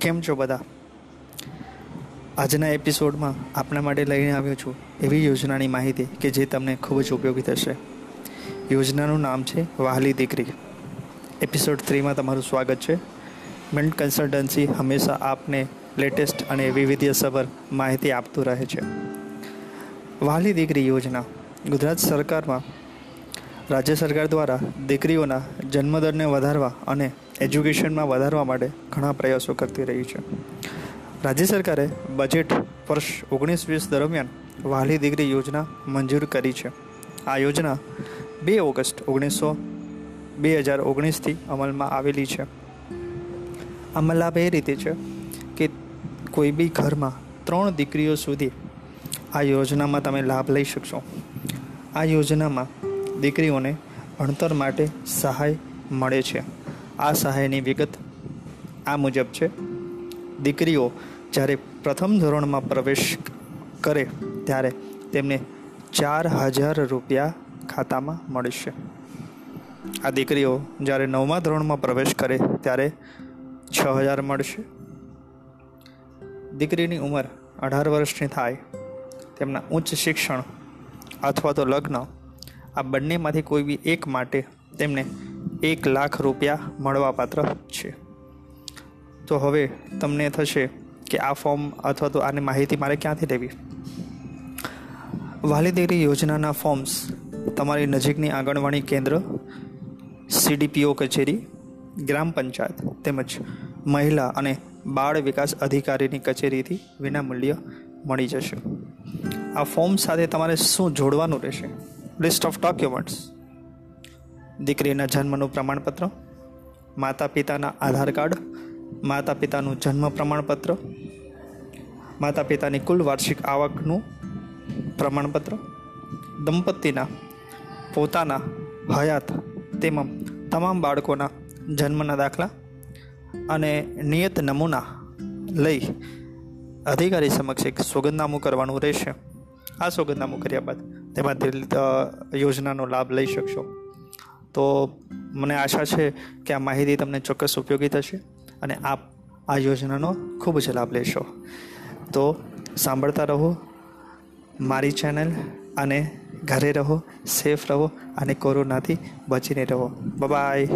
કેમ છો બધા? આજના એપિસોડમાં આપણા માટે લઈને આવ્યો છું એવી યોજનાની માહિતી કે જે તમને ખૂબ જ ઉપયોગી થશે. યોજનાનું નામ છે વાહલી દીકરી. એપિસોડ થ્રીમાં તમારું સ્વાગત છે. મિન્ટ કન્સલ્ટન્સી હંમેશા આપને લેટેસ્ટ અને વૈવિધ્યસભર માહિતી આપતું રહે છે. વાહલી દીકરી યોજના ગુજરાત સરકારમાં રાજ્ય સરકાર દ્વારા દીકરીઓના જન્મદરને વધારવા અને એજ્યુકેશનમાં વધારવા માટે ઘણા પ્રયાસો કરતી રહી છે. રાજ્ય સરકારે બજેટ વર્ષ ઓગણીસ વીસ દરમિયાન વાલી દીકરી યોજના મંજૂર કરી છે. આ યોજના બે ઓગસ્ટ ઓગણીસો બે હજાર ઓગણીસથી અમલમાં આવેલી છે. આમાં લાભ એ રીતે છે કે કોઈ બી ઘરમાં ત્રણ દીકરીઓ સુધી આ યોજનામાં તમે લાભ લઈ શકશો. આ યોજનામાં દીકરીઓને ભણતર માટે સહાય મળે છે. આ સહાયની વિગત આ મુજબ છે. દીકરીઓ જ્યારે પ્રથમ ધોરણમાં પ્રવેશ કરે ત્યારે તેમને ચાર હજાર રૂપિયા ખાતામાં મળશે આ દીકરીઓ જ્યારે નવમા ધોરણમાં પ્રવેશ કરે ત્યારે છ હજાર મળશે દીકરીની ઉંમર અઢાર વર્ષની થાય. તેમના ઉચ્ચ શિક્ષણ અથવા તો લગ્ન આ બંનેમાંથી કોઈ બી એક માટે તેમને એક લાખ રૂપિયા મળવાપાત્ર છે. તો હવે તમને થશે કે આ ફોર્મ અથવા તો આની માહિતી મારે ક્યાંથી લેવી? વાલીદેરી યોજનાના ફોર્મ્સ તમારી નજીકની આંગણવાડી કેન્દ્ર સીડીપીઓ કચેરી, ગ્રામ પંચાયત તેમજ મહિલા અને બાળ વિકાસ અધિકારીની કચેરીથી વિનામૂલ્ય મળી જશે. આ ફોર્મ સાથે તમારે શું જોડવાનું રહેશે? લિસ્ટ ઓફ ડોક્યુમેન્ટ્સ દીકરીના જન્મનું પ્રમાણપત્ર માતા પિતાના આધાર કાર્ડ માતા પિતાનું જન્મ પ્રમાણપત્ર માતા પિતાની કુલ વાર્ષિક આવકનું પ્રમાણપત્ર, દંપતીના પોતાના હયાત તેમજ તમામ બાળકોના જન્મના દાખલા અને નિયત નમૂના લઈ અધિકારી સમક્ષ એક સોગંદનામું કરવાનું રહેશે. આ સોગંદનામું કર્યા બાદ તેમાંથી યોજનાનો લાભ લઈ શકશો. તો મને આશા છે કે આ માહિતી તમને ચોક્કસ ઉપયોગી થશે અને આપ આ યોજનાનો ખૂબ જ લાભ લેશો. તો સાંભળતા રહો, મારી ચેનલ અને ઘરે રહો, સેફ રહો અને કોરોનાથી બચીને રહો. બાય